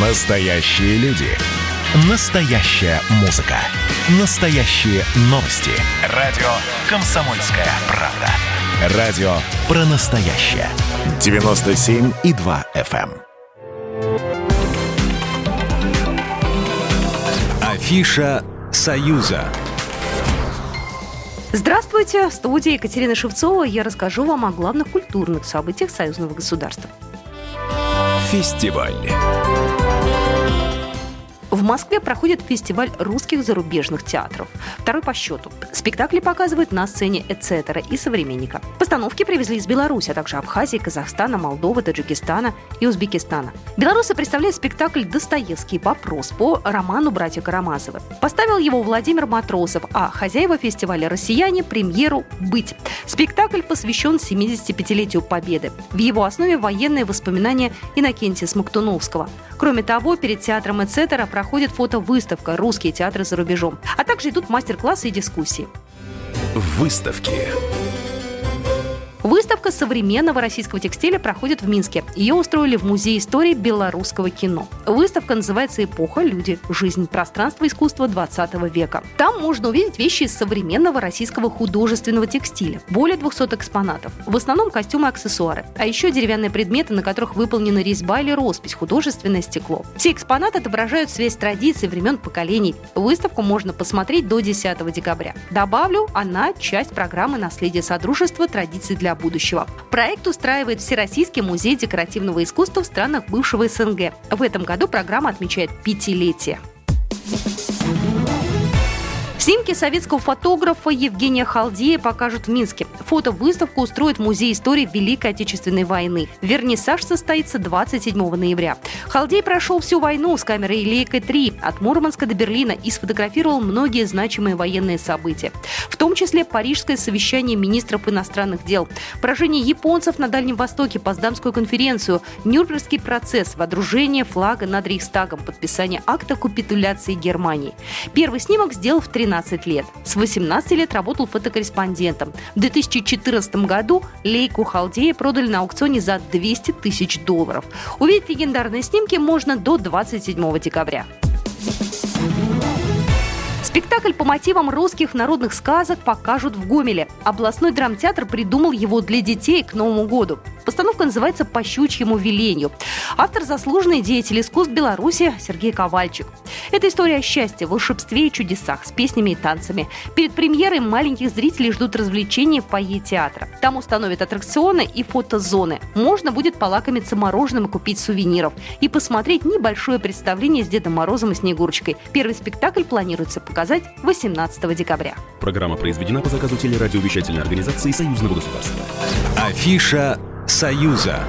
Настоящие люди. Настоящая музыка. Настоящие новости. Радио «Комсомольская правда». Радио про настоящее. 97,2 FM. эм. Афиша «Союза». Здравствуйте! В студии Екатерина Шевцова я расскажу вам о главных культурных событиях союзного государства. Фестиваль. В Москве проходит фестиваль русских зарубежных театров. Второй по счету. Спектакли показывают на сцене «Эцетера» и «Современника». Постановки привезли из Беларуси, а также Абхазии, Казахстана, Молдовы, Таджикистана и Узбекистана. Белорусы представляют спектакль «Достоевский. Вопрос» по роману «Братья Карамазовы». Поставил его Владимир Матросов, а хозяева фестиваля «Россияне» премьеру «Быть». Спектакль посвящен 75-летию Победы. В его основе военные воспоминания Иннокентия Смоктуновского. Кроме того, перед театром «Эцетера» проходит фотовыставка «Русские театры за рубежом», а также идут мастер-классы и дискуссии. Выставки. Выставка современного российского текстиля проходит в Минске. Ее устроили в Музее истории белорусского кино. Выставка называется «Эпоха, люди, жизнь, пространство, искусство 20 века». Там можно увидеть вещи из современного российского художественного текстиля. Более 200 экспонатов. В основном костюмы и аксессуары. А еще деревянные предметы, на которых выполнена резьба или роспись, художественное стекло. Все экспонаты отображают связь традиций времен поколений. Выставку можно посмотреть до 10 декабря. Добавлю, она часть программы «Наследие Содружества. Традиции для будущего». Проект устраивает Всероссийский музей декоративного искусства в странах бывшего СНГ. В этом году программа отмечает пятилетие. Снимки советского фотографа Евгения Халдея покажут в Минске. Фотовыставку устроит Музей истории Великой Отечественной войны. Вернисаж состоится 27 ноября. Халдей прошел всю войну с камерой Лейка-3 от Мурманска до Берлина и сфотографировал многие значимые военные события. В том числе Парижское совещание министров иностранных дел, поражение японцев на Дальнем Востоке, Поздамскую конференцию, Нюрнбергский процесс, водружение флага над Рейхстагом, подписание акта капитуляции Германии. Первый снимок сделал в 13 15 лет. С 18 лет работал фотокорреспондентом. В 2014 году лейку Халдея продали на аукционе за 200 тысяч долларов. Увидеть легендарные снимки можно до 27 декабря. Спектакль по мотивам русских народных сказок покажут в Гомеле. Областной драмтеатр придумал его для детей к Новому году. Постановка называется «По щучьему велению». Автор – заслуженный деятель искусств Беларуси Сергей Ковальчик. Это история о счастье, волшебстве и чудесах с песнями и танцами. Перед премьерой маленьких зрителей ждут развлечения в фойе театра. Там установят аттракционы и фотозоны. Можно будет полакомиться мороженым и купить сувениров. И посмотреть небольшое представление с Дедом Морозом и Снегурочкой. Первый спектакль планируется показать 18 декабря. Программа произведена по заказу телерадиовещательной организации Союзного государства. Афиша «Союза».